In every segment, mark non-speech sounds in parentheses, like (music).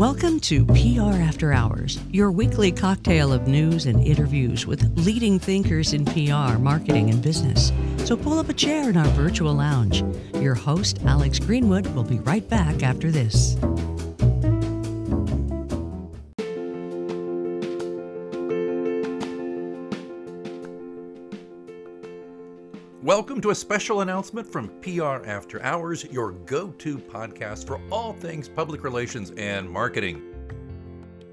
Welcome to PR After Hours, your weekly cocktail of news and interviews with leading thinkers in PR, marketing, and business. So pull up a chair in our virtual lounge. Your host, Alex Greenwood, will be right back after this. Welcome to a special announcement from PR After Hours, your go to podcast for all things public relations and marketing.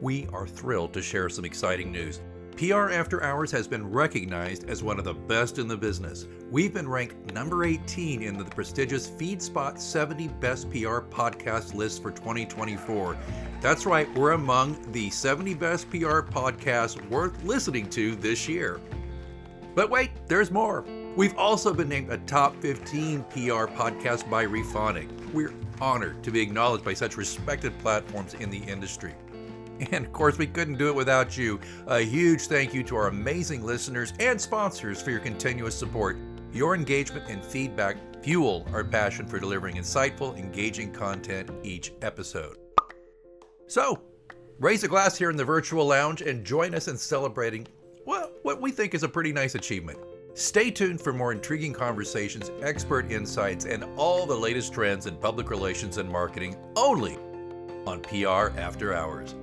We are thrilled to share some exciting news. PR After Hours has been recognized as one of the best in the business. We've been ranked number 18 in the prestigious FeedSpot 70 Best PR Podcast list for 2024. That's right, we're among the 70 best PR podcasts worth listening to this year. But wait, there's more. We've also been named a top 15 PR podcast by Rephonic. We're honored to be acknowledged by such respected platforms in the industry. And of course, we couldn't do it without you. A huge thank you to our amazing listeners and sponsors for your continuous support. Your engagement and feedback fuel our passion for delivering insightful, engaging content each episode. So, raise a glass here in the virtual lounge and join us in celebrating well, what we think is a pretty nice achievement. Stay tuned for more intriguing conversations, expert insights, and all the latest trends in public relations and marketing only on PR After Hours.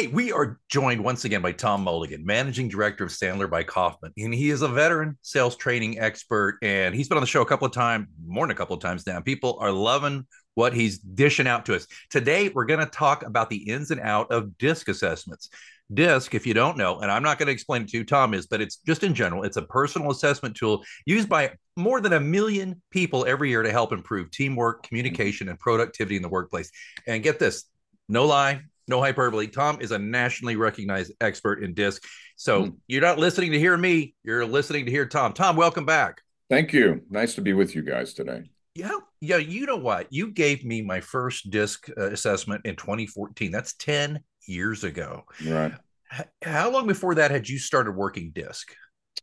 Hey, we are joined once again by Tom Mulligan, Managing Director of Sandler by Kaufman. And he is a veteran sales training expert. And he's been on the show a couple of times, more than a couple of times now. People are loving what he's dishing out to us. Today, we're going to talk about the ins and out of DISC assessments. DISC, if you don't know, and I'm not going to explain it to you, Tom is, but it's just in general, it's a personal assessment tool used by more than a million people every year to help improve teamwork, mm-hmm. communication, and productivity in the workplace. And get this, no lie, no hyperbole. Tom is a nationally recognized expert in disc. So mm. you're not listening to hear me, you're listening to hear Tom. Tom, welcome back. Thank you. Nice to be with you guys today. Yeah, yeah. You know what? You gave me my first disc uh, assessment in 2014. That's 10 years ago. Right. H- how long before that had you started working disc?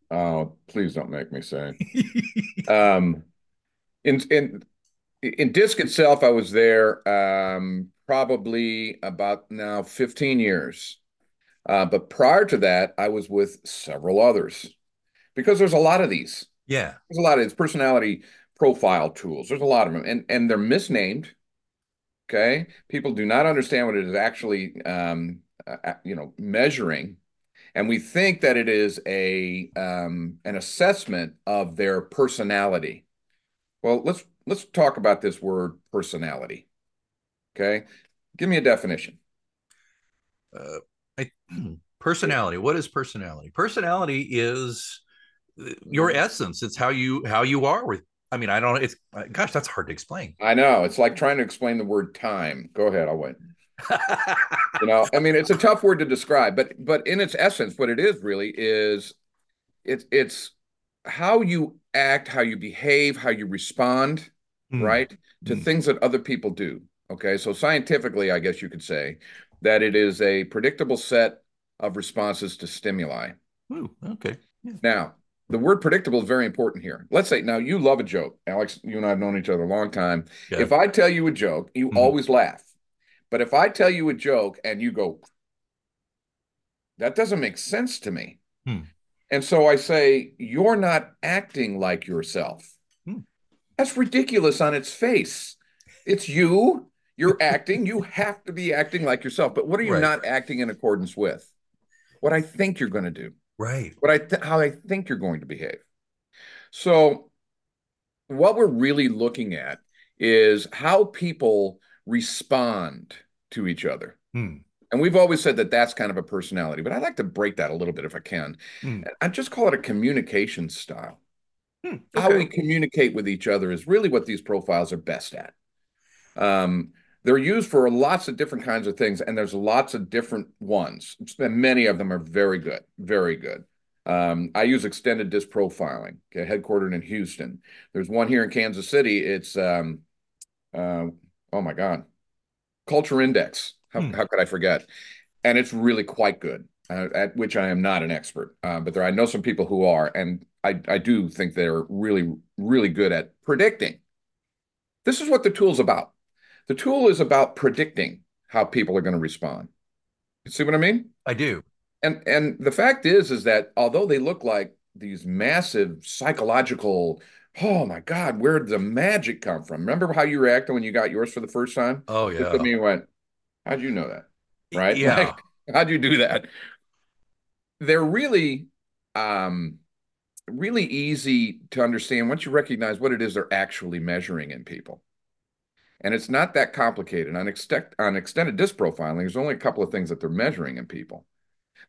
Oh, please don't make me say. (laughs) um, in in in disc itself, I was there um, probably about now 15 years. Uh, but prior to that, I was with several others because there's a lot of these. Yeah. There's a lot of these personality profile tools. There's a lot of them and, and they're misnamed. Okay. People do not understand what it is actually, um, uh, you know, measuring. And we think that it is a um, an assessment of their personality. Well, let's let's talk about this word personality. Okay. Give me a definition. Uh, I, (clears throat) personality. What is personality? Personality is your essence. It's how you how you are with. I mean, I don't. It's gosh, that's hard to explain. I know. It's like trying to explain the word time. Go ahead. I'll wait. (laughs) you know, I mean, it's a tough word to describe, but but in its essence, what it is really is it's it's how you act, how you behave, how you respond, mm. right, to mm. things that other people do. Okay, so scientifically, I guess you could say that it is a predictable set of responses to stimuli. Ooh, okay. Yeah. Now, the word predictable is very important here. Let's say now you love a joke. Alex, you and I have known each other a long time. Yeah. If I tell you a joke, you mm-hmm. always laugh. But if I tell you a joke and you go, that doesn't make sense to me. Hmm. And so I say, you're not acting like yourself. Hmm. That's ridiculous on its face. It's you. You're acting. You have to be acting like yourself. But what are you right. not acting in accordance with? What I think you're going to do. Right. What I th- how I think you're going to behave. So, what we're really looking at is how people respond to each other. Hmm. And we've always said that that's kind of a personality, but I'd like to break that a little bit if I can. Hmm. I just call it a communication style. Hmm. Okay. How we communicate with each other is really what these profiles are best at. Um, they're used for lots of different kinds of things, and there's lots of different ones. And many of them are very good, very good. Um, I use extended disc profiling, okay, headquartered in Houston. There's one here in Kansas City. It's um, uh, oh my god, Culture Index. How, hmm. how could I forget? And it's really quite good, uh, at which I am not an expert, uh, but there I know some people who are, and I, I do think they're really, really good at predicting. This is what the tool's about. The tool is about predicting how people are going to respond. You see what I mean? I do. And and the fact is, is that although they look like these massive psychological oh my God, where did the magic come from? Remember how you reacted when you got yours for the first time? Oh, yeah. Looked at me and went, How'd you know that? Right? Yeah. Like, how'd you do that? They're really um really easy to understand once you recognize what it is they're actually measuring in people. And it's not that complicated. On, on extended disc profiling, there's only a couple of things that they're measuring in people.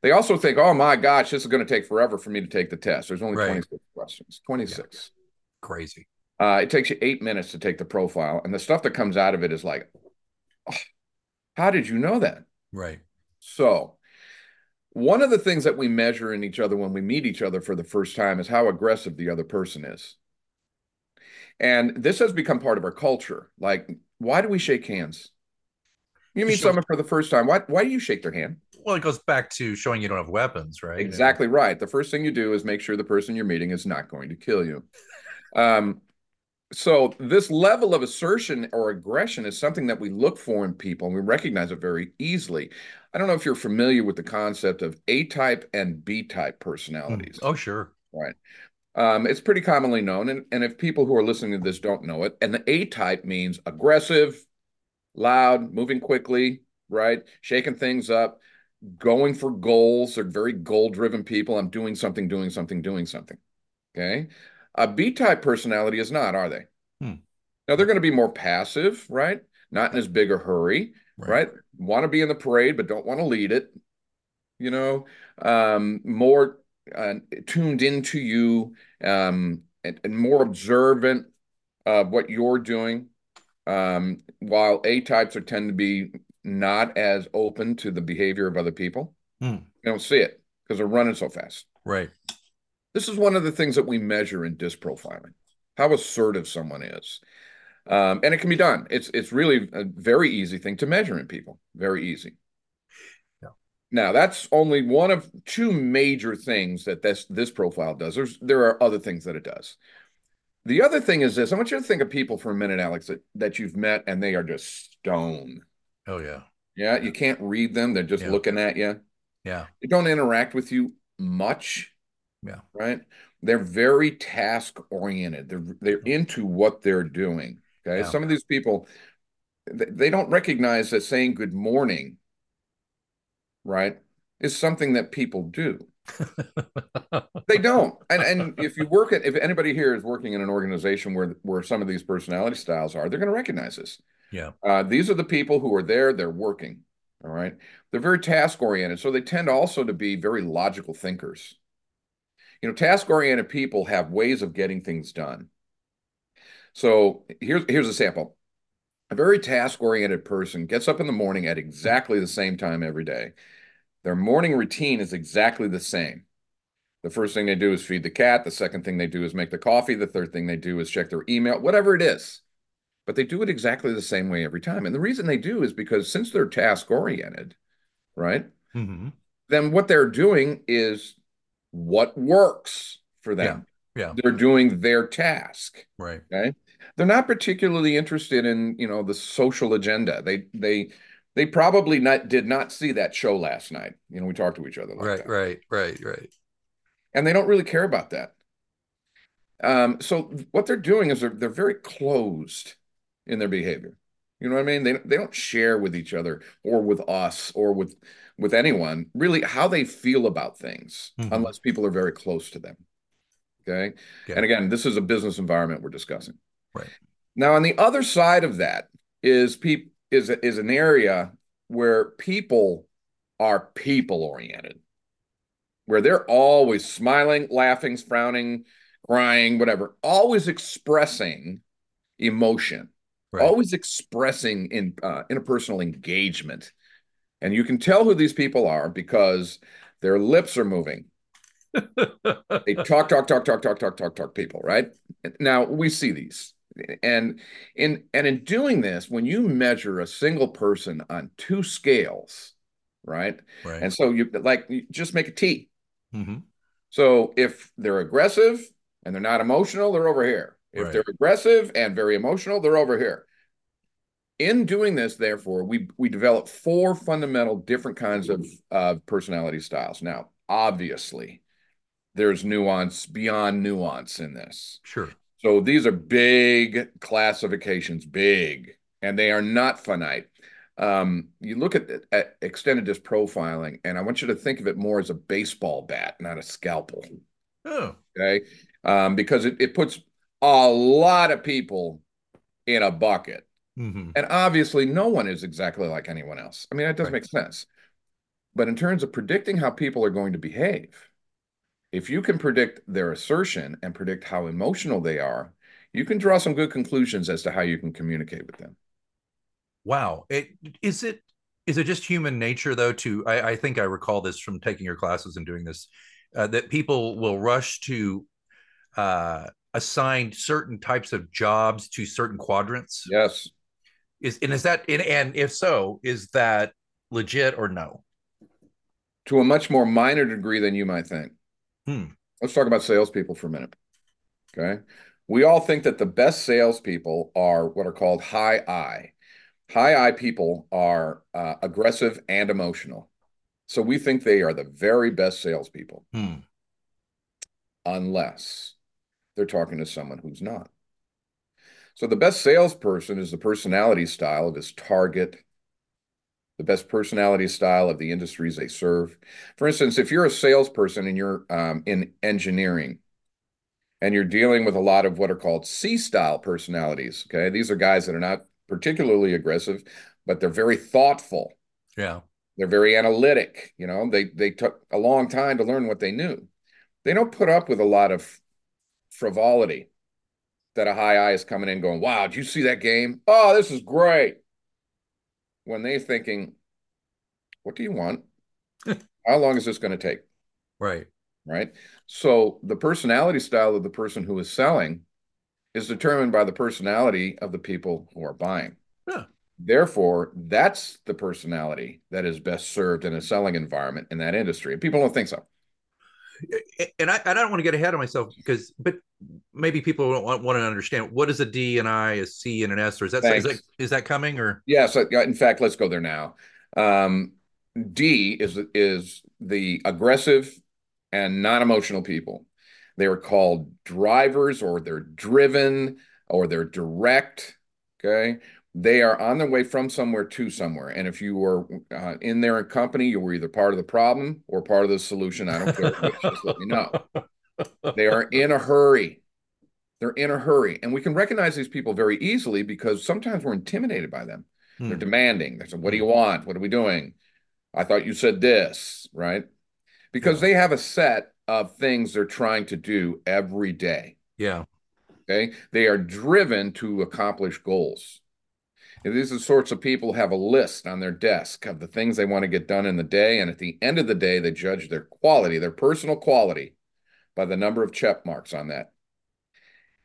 They also think, oh my gosh, this is going to take forever for me to take the test. There's only right. 26 questions. 26. Yeah. Crazy. Uh, it takes you eight minutes to take the profile, and the stuff that comes out of it is like, oh, how did you know that? Right. So, one of the things that we measure in each other when we meet each other for the first time is how aggressive the other person is. And this has become part of our culture. Like, why do we shake hands? You meet someone for the first time. Why, why do you shake their hand? Well, it goes back to showing you don't have weapons, right? Exactly and... right. The first thing you do is make sure the person you're meeting is not going to kill you. Um, so this level of assertion or aggression is something that we look for in people and we recognize it very easily. I don't know if you're familiar with the concept of A type and B type personalities. Mm. Oh, sure. Right. Um, it's pretty commonly known. And, and if people who are listening to this don't know it, and the A type means aggressive, loud, moving quickly, right? Shaking things up, going for goals. They're very goal driven people. I'm doing something, doing something, doing something. Okay. A B type personality is not, are they? Hmm. Now they're going to be more passive, right? Not in as big a hurry, right? right? Want to be in the parade, but don't want to lead it. You know, um, more uh, tuned into you um, and, and, more observant of what you're doing. Um, while A types are tend to be not as open to the behavior of other people. Hmm. You don't see it because they're running so fast. Right. This is one of the things that we measure in disc profiling, how assertive someone is. Um, and it can be done. It's it's really a very easy thing to measure in people. Very easy. Now that's only one of two major things that this this profile does. There's there are other things that it does. The other thing is this. I want you to think of people for a minute, Alex, that, that you've met and they are just stone. Oh yeah. Yeah. You can't read them. They're just yeah. looking at you. Yeah. They don't interact with you much. Yeah. Right. They're very task oriented. They're they're into what they're doing. Okay. Yeah. Some of these people, they don't recognize that saying good morning, right, is something that people do. (laughs) they don't. And and if you work at if anybody here is working in an organization where where some of these personality styles are, they're going to recognize this. Yeah. Uh, these are the people who are there, they're working. All right. They're very task oriented. So they tend also to be very logical thinkers. You know, task oriented people have ways of getting things done. So here's here's a sample. A very task oriented person gets up in the morning at exactly the same time every day. Their morning routine is exactly the same. The first thing they do is feed the cat. The second thing they do is make the coffee. The third thing they do is check their email, whatever it is. But they do it exactly the same way every time. And the reason they do is because since they're task oriented, right? Mm-hmm. Then what they're doing is what works for them. Yeah. yeah. They're doing their task. Right. Okay. They're not particularly interested in, you know, the social agenda. They they they probably not did not see that show last night. You know, we talked to each other like right, that. Right, right, right, And they don't really care about that. Um, so what they're doing is they're they're very closed in their behavior. You know what I mean? They they don't share with each other or with us or with with anyone really how they feel about things mm-hmm. unless people are very close to them. Okay? Yeah. And again, this is a business environment we're discussing. Right. Now on the other side of that is people is is an area where people are people oriented. Where they're always smiling, laughing, frowning, crying, whatever, always expressing emotion right. always expressing in uh, interpersonal engagement. And you can tell who these people are because their lips are moving. (laughs) they talk, talk, talk, talk, talk, talk, talk, talk people, right? Now we see these. And in and in doing this, when you measure a single person on two scales, right? Right. And so you like you just make a T. Mm-hmm. So if they're aggressive and they're not emotional, they're over here. If Right. they're aggressive and very emotional, they're over here. In doing this, therefore, we we develop four fundamental different kinds of uh, personality styles. Now, obviously, there's nuance beyond nuance in this. Sure. So these are big classifications, big, and they are not finite. Um, you look at, at extended disc profiling, and I want you to think of it more as a baseball bat, not a scalpel. Oh. Okay. Um, because it, it puts a lot of people in a bucket. Mm-hmm. And obviously, no one is exactly like anyone else. I mean, that doesn't Right. make sense. But in terms of predicting how people are going to behave, if you can predict their assertion and predict how emotional they are, you can draw some good conclusions as to how you can communicate with them. Wow. It is it is it just human nature though to I, I think I recall this from taking your classes and doing this uh, that people will rush to uh assign certain types of jobs to certain quadrants Yes. is and is that and, and if so is that legit or no To a much more minor degree than you might think. Hmm. Let's talk about salespeople for a minute. Okay. We all think that the best salespeople are what are called high I. High I people are uh, aggressive and emotional. So we think they are the very best salespeople, Hmm. unless they're talking to someone who's not. So the best salesperson is the personality style of his target, the best personality style of the industries they serve. For instance, if you're a salesperson and you're um, in engineering and you're dealing with a lot of what are called C style personalities, okay, these are guys that are not particularly aggressive, but they're very thoughtful. yeah They're very analytic. You know, they they took a long time to learn what they knew. They don't put up with a lot of frivolity that a high I is coming in going, wow, did you see that game? Oh, this is great. When they're thinking, what do you want? (laughs) How long is this going to take? right Right. So the personality style of the person who is selling is determined by the personality of the people who are buying. Yeah. Therefore, that's the personality that is best served in a selling environment in that industry. And people don't think so. And I, I don't want to get ahead of myself because but maybe people don't want, want to understand what is a D and I a C and an S or is that is Thanks. that, is that coming or Yeah. So in fact, let's go there now. Um, D is is the aggressive and non-emotional people. They are called drivers, or they're driven, or they're direct. Okay. They are on their way from somewhere to somewhere. And if you were uh, in their company, you were either part of the problem or part of the solution. I don't care which, just let me know. They are in a hurry. They're in a hurry. And we can recognize these people very easily because sometimes we're intimidated by them. They're Hmm. demanding. They say, What do you want? What are we doing? I thought you said this, right? Because they have a set of things they're trying to do every day. yeah Okay. They are driven to accomplish goals. These are the sorts of people who have a list on their desk of the things they want to get done in the day. And at the end of the day, they judge their quality, their personal quality, by the number of check marks on that.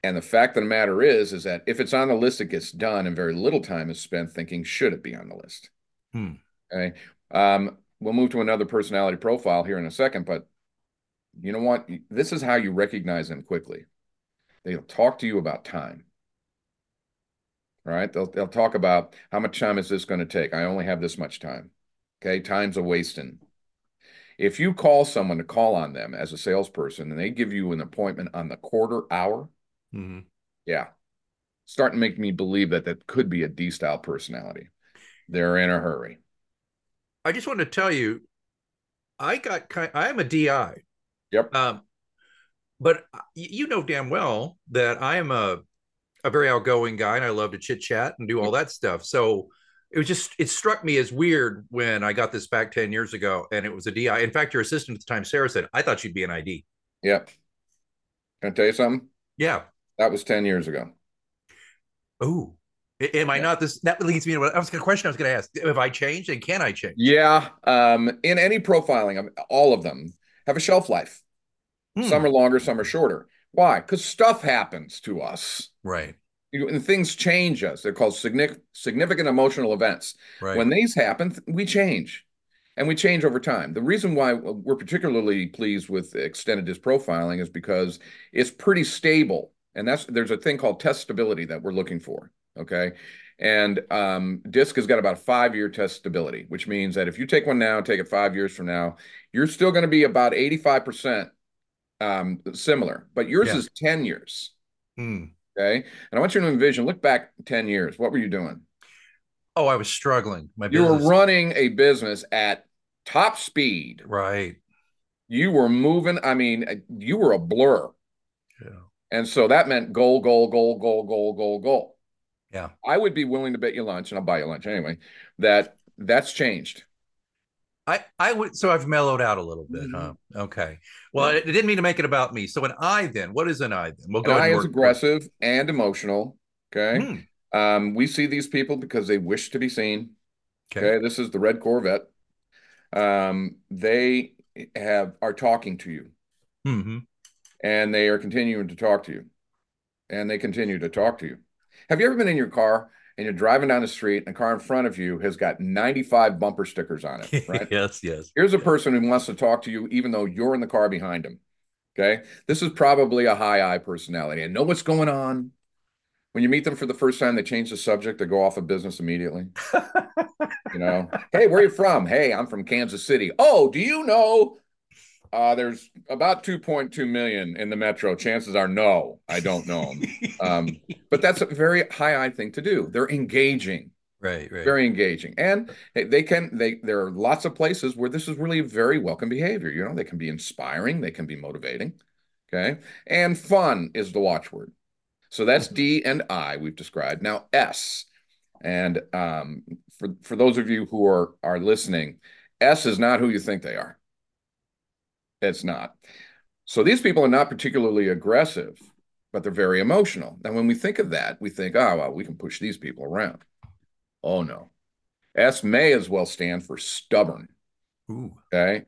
And the fact of the matter is, is that if it's on the list, it gets done, and very little time is spent thinking, should it be on the list? Hmm. Okay. Um, we'll move to another personality profile here in a second, but you know what? This is how you recognize them quickly. They'll talk to you about time. Right. They'll they'll talk about how much time is this going to take? I only have this much time. Okay. Time's a wasting. If you call someone to call on them as a salesperson and they give you an appointment on the quarter hour, hmm yeah, starting to make me believe that that could be a D style personality. They're in a hurry. I just want to tell you, I got kind. I am a DI. Yep. Um, but you know damn well that I am a a very outgoing guy, and I love to chit chat and do all that stuff. So it was just it struck me as weird when I got this back ten years ago, and it was a DI. In fact, your assistant at the time, Sarah, said I thought she'd be an ID. Yep. Can I tell you something? Yeah. That was 10 years ago. Oh, am I Yeah. not this? That leads me to what I was going to question. I was going to ask: Have I changed, and can I change? Yeah. Um, in any profiling, all of them have a shelf life. Hmm. Some are longer, some are shorter. Why? Because stuff happens to us. Right. and things change us. They're called significant significant emotional events. Right. When these happen, we change, and we change over time. The reason why we're particularly pleased with extended disc profiling is because it's pretty stable, and that's there's a thing called test stability that we're looking for. Okay, and um, DISC has got about five year test stability, which means that if you take one now, take it five years from now, you're still going to be about 85% um, similar, but yours yeah. is 10 years. Hmm. Okay. And I want you to envision, look back 10 years. What were you doing? Oh, I was struggling. My you were running a business at top speed. Right. You were moving. I mean, you were a blur. Yeah. And so that meant goal, goal, goal, goal, goal, goal, goal. Yeah. I would be willing to bet you lunch, and I'll buy you lunch anyway, that that's changed. I, I would so I've mellowed out a little bit, mm-hmm. huh? Okay. Well, yeah. it, it, didn't mean to make it about me. So an I then, what is an I then? We'll go. An I is aggressive and emotional. Okay. Mm. Um, we see these people because they wish to be seen. Okay. okay? This is the red Corvette. Um, they have are talking to you, mm-hmm. and they are continuing to talk to you, and they continue to talk to you. Have you ever been in your car and you're driving down the street and a car in front of you has got 95 bumper stickers on it, (laughs) right? yes, yes. Here's a person who wants to talk to you even though you're in the car behind him. Okay. This is probably a high I personality and know what's going on. When you meet them for the first time, they change the subject, they go off of business immediately. (laughs) you know, hey, where are you from? Hey, I'm from Kansas City. Oh, do you know uh, there's about 2.2 million in the metro. Chances are no, I don't know them. (laughs) um, but that's a very high I thing to do. They're engaging. Right, right. Very engaging. And they can they there are lots of places where this is really very welcome behavior. You know, they can be inspiring, they can be motivating. Okay. And fun is the watchword. So that's D and I we've described. Now S. And um, for for those of you who are are listening, S is not who you think they are. It's not. So these people are not particularly aggressive, but they're very emotional. And when we think of that, we think, oh, well, we can push these people around. Oh, no. S may as well stand for stubborn. Ooh. Okay.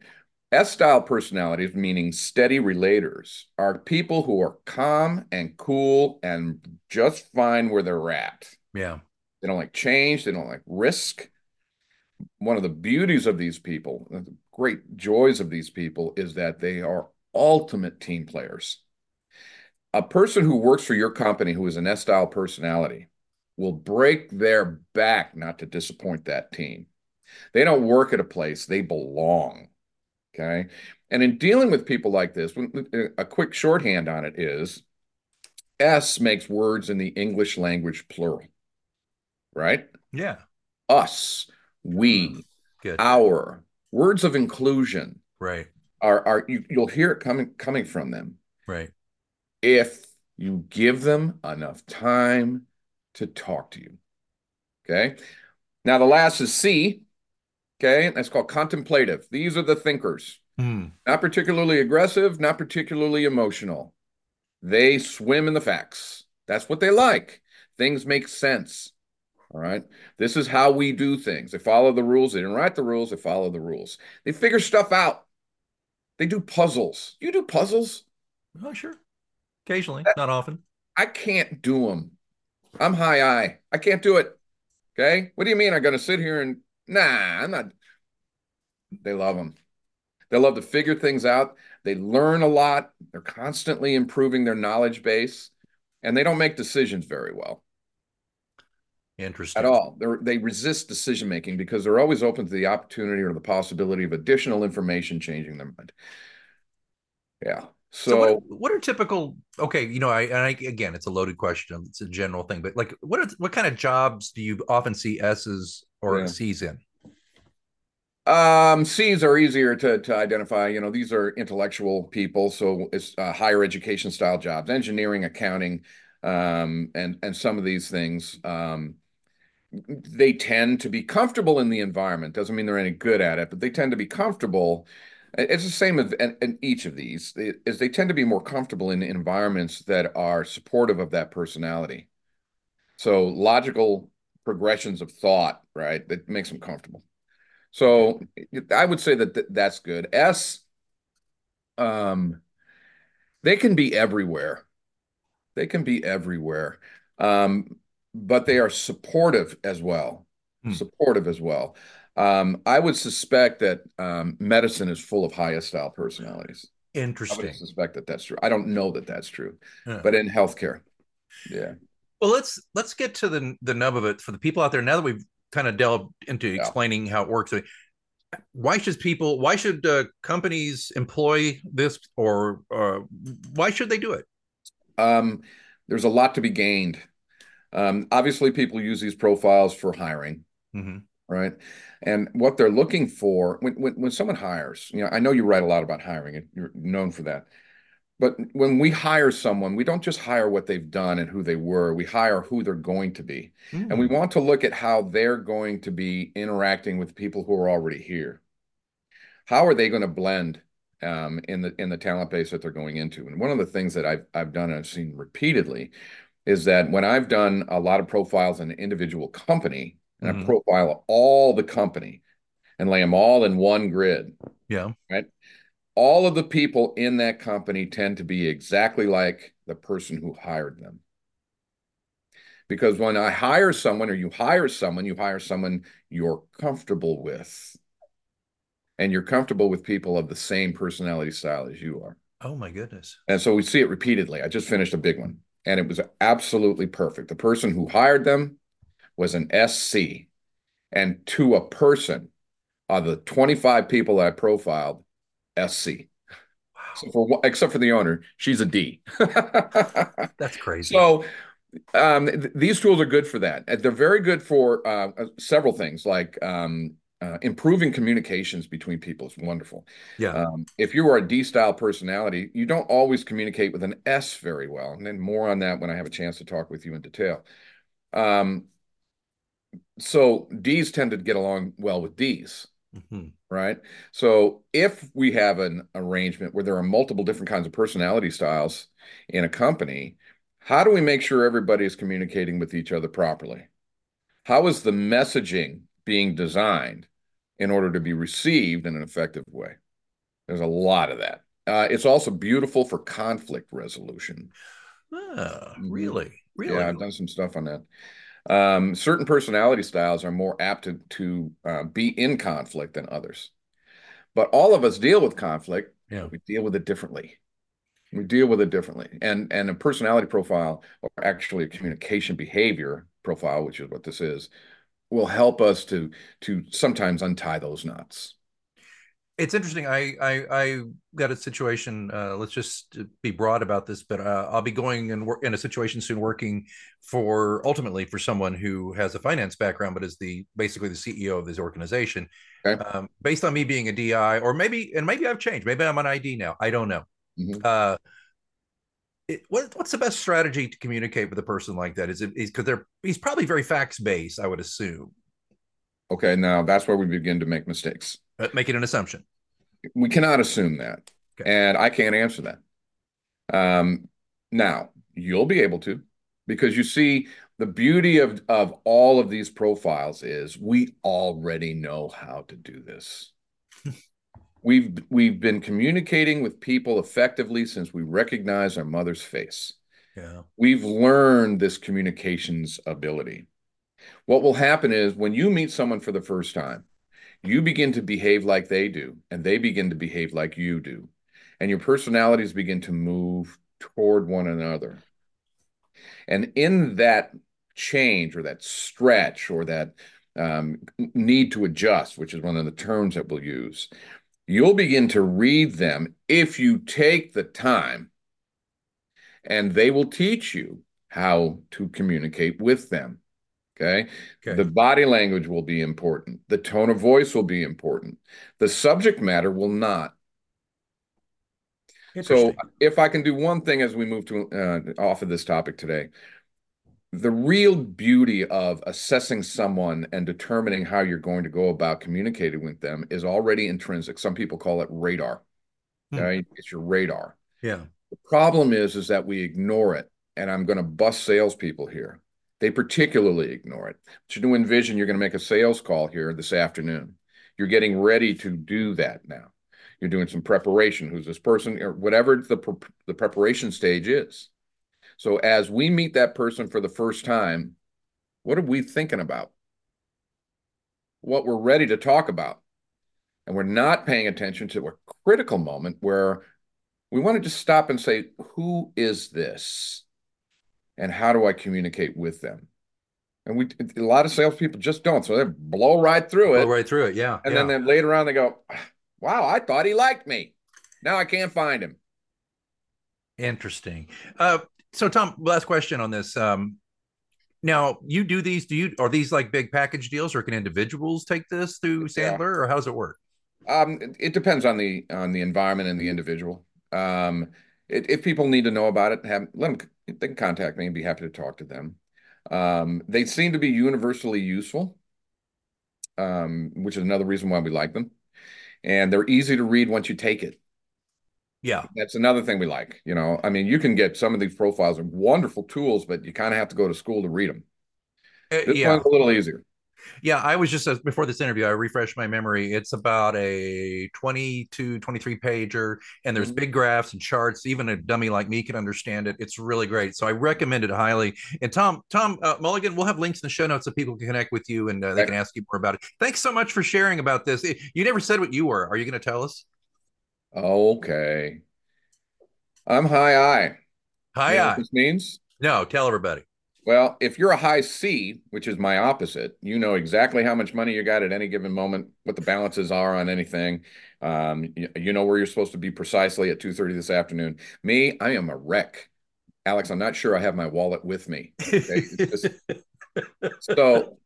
S style personalities, meaning steady relators, are people who are calm and cool and just fine where they're at. Yeah. They don't like change, they don't like risk. One of the beauties of these people, great joys of these people is that they are ultimate team players. A person who works for your company who is an S style personality will break their back not to disappoint that team. They don't work at a place, they belong. Okay. And in dealing with people like this, uh, a quick shorthand on it is S makes words in the English language plural, right? Yeah. Us, we, mm, Good. our, words of inclusion right. are are you, you'll hear it coming coming from them. Right. If you give them enough time to talk to you. Okay? Now the last is c okay? That's called contemplative. These are the thinkers. Mm. not particularly aggressive not particularly emotional. They swim in the facts. That's what they like. Things make sense all right. This is how we do things. They follow the rules. They didn't write the rules. They follow the rules. They figure stuff out. They do puzzles. You do puzzles? Oh, sure. Occasionally, that, not often. I can't do them. I'm high I. I can't do it. Okay. What do you mean I'm going to sit here and, nah, I'm not. They love them. They love to figure things out. They learn a lot. They're constantly improving their knowledge base and they don't make decisions very well. Interesting. At all. They're, they resist decision making because they're always open to the opportunity or the possibility of additional information changing their mind. Yeah. So, so what, what, are typical? Okay, you know, I, I again, it's a loaded question. It's a general thing, but like, what are what kind of jobs do you often see S's or yeah. C's in? Um, C's are easier to to identify. You know, these are intellectual people, so it's uh, higher education style jobs, engineering, accounting, um, and and some of these things. Um, they tend to be comfortable in the environment. Doesn't mean they're any good at it, but they tend to be comfortable. It's the same in, in each of these. Is they tend to be more comfortable in environments that are supportive of that personality. So logical progressions of thought, right? That makes them comfortable. So I would say that th- that's good. S, um, they can be everywhere. They can be everywhere. um, but they are supportive as well. Hmm. Supportive as well. Um, I would suspect that um, medicine is full of high style personalities. Interesting. I suspect that that's true. I don't know that that's true, yeah. but in healthcare, yeah. Well, let's let's get to the the nub of it for the people out there. Now that we've kind of delved into yeah. explaining how it works, why should people? Why should uh, companies employ this, or uh, why should they do it? Um, there's a lot to be gained. Um, obviously, people use these profiles for hiring. Mm-hmm right? And what they're looking for when, when, when someone hires, you know, I know you write a lot about hiring and you're known for that. But when we hire someone, we don't just hire what they've done and who they were. We hire who they're going to be. Mm. And we want to look at how they're going to be interacting with people who are already here. How are they going to blend um, in the in the talent base that they're going into? And one of the things that I've I've done and I've seen repeatedly is that when I've done a lot of profiles in an individual company, and mm-hmm. I profile all the company and lay them all in one grid. Yeah. Right. All of the people in that company tend to be exactly like the person who hired them. Because when I hire someone or you hire someone, you hire someone you're comfortable with. And you're comfortable with people of the same personality style as you are. Oh my goodness. And so we see it repeatedly. I just finished a big one and it was absolutely perfect. The person who hired them was an SC. And to a person, of the 25 people I profiled, SC. Wow. So for, except for the owner, she's a D. (laughs) That's crazy. So um, th- these tools are good for that. They're very good for uh, uh, several things, like um, uh, improving communications between people is wonderful. Yeah. Um, if you are a D style personality, you don't always communicate with an S very well. And then more on that when I have a chance to talk with you in detail. Um, so D's tend to get along well with D's. Mm-hmm. Right. So if we have an arrangement where there are multiple different kinds of personality styles in a company, how do we make sure everybody is communicating with each other properly? How is the messaging being designed in order to be received in an effective way? There's a lot of that. Uh, it's also beautiful for conflict resolution. Ah, really? Really? Yeah, I've done some stuff on that. Um, certain personality styles are more apt to, to uh, be in conflict than others. But all of us deal with conflict. Yeah. We deal with it differently. We deal with it differently. And and a personality profile, or actually a communication behavior profile, which is what this is, will help us to to sometimes untie those knots it's interesting. I I, I got a situation. Uh, let's just be broad about this, but uh, I'll be going and work in a situation soon, working for ultimately for someone who has a finance background, but is the basically the CEO of this organization. Okay. Um, based on me being a DI, or maybe and maybe I've changed. Maybe I'm an ID now. I don't know. Mm-hmm. Uh, it, what, what's the best strategy to communicate with a person like that? Is it because they're he's probably very facts based, I would assume. Okay, now that's where we begin to make mistakes. Uh, making an assumption. We cannot assume that, okay. and I can't answer that. Um, now you'll be able to, because you see the beauty of of all of these profiles is we already know how to do this. We've we've been communicating with people effectively since we recognized our mother's face. Yeah. We've learned this communications ability. What will happen is when you meet someone for the first time, you begin to behave like they do, and they begin to behave like you do. And your personalities begin to move toward one another. And in that change or that stretch or that um, need to adjust, which is one of the terms that we'll use, you'll begin to read them if you take the time and they will teach you how to communicate with them. Okay? okay. The body language will be important. The tone of voice will be important. The subject matter will not. So, if I can do one thing as we move to uh, off of this topic today, the real beauty of assessing someone and determining how you're going to go about communicating with them is already intrinsic. Some people call it radar. Hmm. Okay, it's your radar. Yeah. The problem is, is that we ignore it, and I'm going to bust salespeople here. They particularly ignore it. But you do envision you're going to make a sales call here this afternoon. You're getting ready to do that now. You're doing some preparation. Who's this person or whatever the, the preparation stage is. So as we meet that person for the first time, what are we thinking about? What we're ready to talk about. And we're not paying attention to a critical moment where we want to just stop and say, who is this? And how do I communicate with them? And we a lot of salespeople just don't. So they blow right through it. Blow right through it, yeah. And yeah. then, then later on they go, Wow, I thought he liked me. Now I can't find him. Interesting. Uh, so Tom, last question on this. Um, now you do these, do you are these like big package deals or can individuals take this through Sandler yeah. or how does it work? Um, it, depends on the on the environment and the individual. Um, it, if people need to know about it, have let them they can contact me and be happy to talk to them. Um, they seem to be universally useful, um, which is another reason why we like them. And they're easy to read once you take it. Yeah. That's another thing we like. You know, I mean, you can get some of these profiles are wonderful tools, but you kind of have to go to school to read them. Uh, this yeah. one's a little easier. Yeah, I was just before this interview, I refreshed my memory. It's about a 22, 23 pager, and there's mm-hmm. big graphs and charts. Even a dummy like me can understand it. It's really great. So I recommend it highly. And Tom, Tom uh, Mulligan, we'll have links in the show notes so people can connect with you and uh, they can ask you more about it. Thanks so much for sharing about this. You never said what you were. Are you going to tell us? Okay. I'm high I. High you know I. this means? No, tell everybody. Well, if you're a high C, which is my opposite, you know exactly how much money you got at any given moment, what the balances are on anything. Um, you, you, know where you're supposed to be precisely at 2:30 this afternoon. Me, I am a wreck. Alex, I'm not sure I have my wallet with me. Okay? just, (laughs) so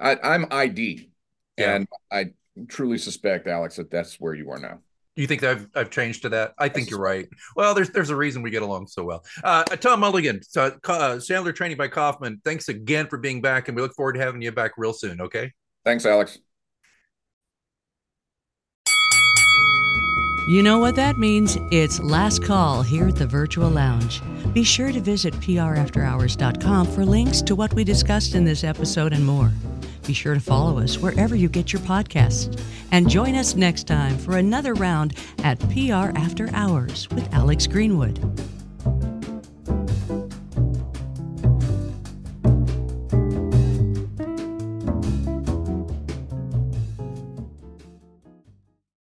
I, am ID, yeah. and I truly suspect, Alex, that that's where you are now you think I've I've changed to that? I think you're right. Well, there's there's a reason we get along so well. Uh, Tom Mulligan, so, uh, Sandler Training by Kaufman. Thanks again for being back, and we look forward to having you back real soon. Okay. Thanks, Alex. You know what that means? It's last call here at the Virtual Lounge. Be sure to visit prafterhours.com for links to what we discussed in this episode and more. Be sure to follow us wherever you get your podcasts. And join us next time for another round at PR After Hours with Alex Greenwood.